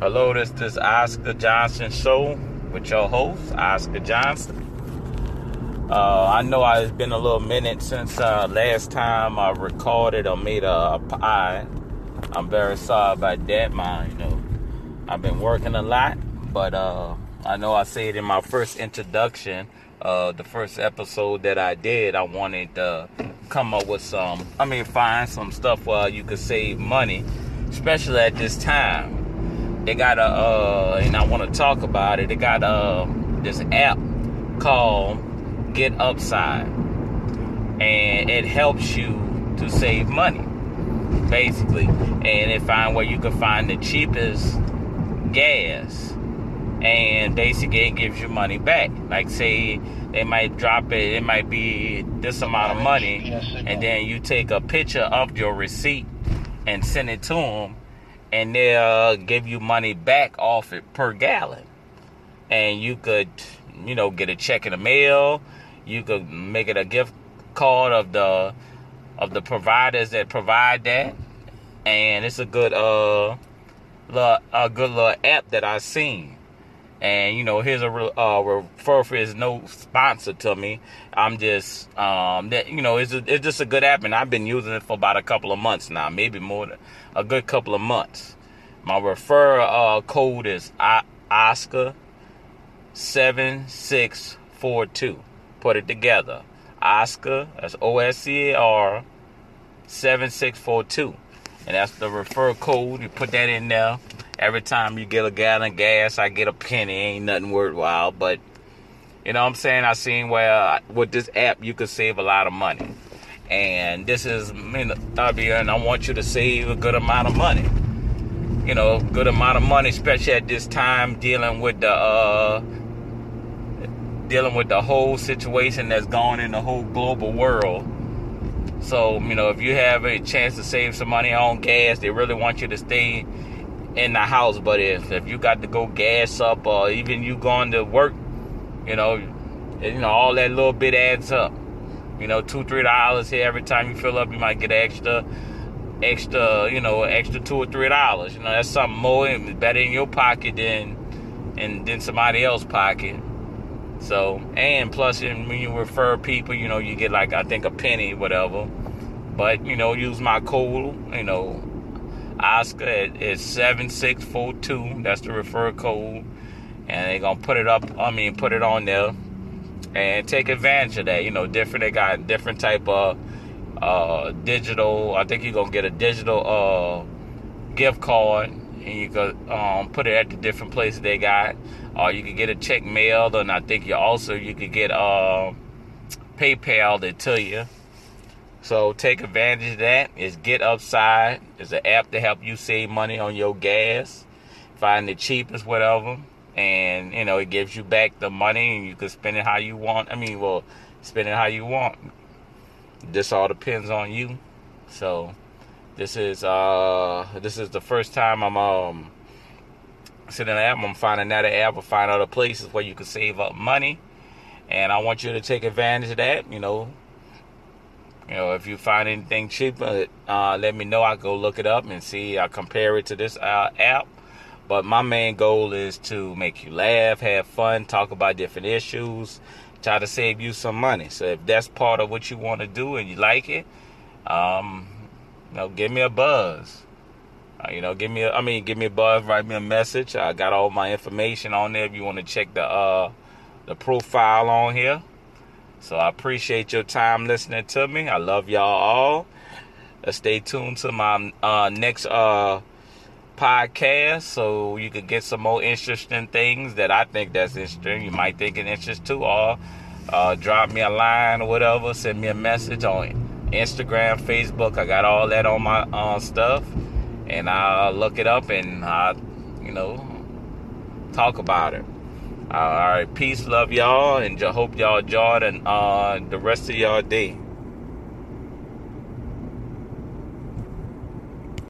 Hello, this is Oscar Johnson Show with your host, Oscar Johnson. Uh, I know it's been a little minute since uh, last time I recorded or made a pie. I'm very sorry about that, man. You know, I've been working a lot, but uh, I know I said in my first introduction, uh, the first episode that I did, I wanted to come up with some, I mean, find some stuff where you could save money, especially at this time. They got a, uh, and I want to talk about it. They got a, uh, this app called Get Upside, and it helps you to save money, basically. And it find where you can find the cheapest gas, and basically it gives you money back. Like say they might drop it, it might be this amount of money, and then you take a picture of your receipt and send it to them, and they'll give you money back off it per gallon, and you could, you know, get a check in the mail. You could make it a gift card of the of the providers that provide that, and it's a good uh a good little app that I've seen. And you know, here's a uh, for is no sponsor to me. I'm just um that you know it's a, it's just a good app, and I've been using it for about a couple of months now, maybe more than a good couple of months. My refer uh, code is I- Oscar seven six four two put it together. Oscar, that's O S C A R 7642. And that's the refer code. You put that in there. Every time you get a gallon of gas, I get a penny. Ain't nothing worthwhile, but you know what I'm saying? I seen where with this app you could save a lot of money. And this is, know, and I want you to save a good amount of money. You know, good amount of money, especially at this time dealing with the uh, dealing with the whole situation that's going in the whole global world. So, you know, if you have a chance to save some money on gas, they really want you to stay in the house. But if, if you got to go gas up or even you going to work, you know, you know, all that little bit adds up. You know, two, three dollars here every time you fill up, you might get extra extra, you know, extra two or three dollars. You know, that's something more better in your pocket than and than somebody else's pocket. So, and plus, when you refer people, you know, you get like, I think a penny, whatever. But, you know, use my code, you know, Oscar is 7642. That's the refer code. And they're going to put it up, I mean, put it on there and take advantage of that. You know, different, they got different type of uh, digital, I think you're going to get a digital uh, gift card and you could um, put it at the different places they got. Or you could get a check mailed, and I think you also you could get uh, PayPal to tell you. So take advantage of that. It's Get Upside. It's an app to help you save money on your gas. Find the cheapest, whatever. And, you know, it gives you back the money and you can spend it how you want. I mean, well, spend it how you want. This all depends on you. So this is uh this is the first time I'm um sitting in app. I'm finding another app or find other places where you can save up money. And I want you to take advantage of that. You know, you know, if you find anything cheaper, uh, let me know. I go look it up and see. I compare it to this uh, app. But my main goal is to make you laugh, have fun, talk about different issues, try to save you some money. So if that's part of what you want to do and you like it, um, you know, give me a buzz. Uh, you know, give me a, I mean, give me a buzz, write me a message. I got all my information on there if you want to check the uh the profile on here. So I appreciate your time listening to me. I love y'all all. Uh, stay tuned to my uh, next uh, podcast so you can get some more interesting things that I think that's interesting. You might think it interest too, or uh, drop me a line or whatever. Send me a message on Instagram, Facebook. I got all that on my uh, stuff, and I'll look it up and I, you know, talk about it. All right, peace, love y'all, and hope y'all enjoyed and uh, the rest of y'all day.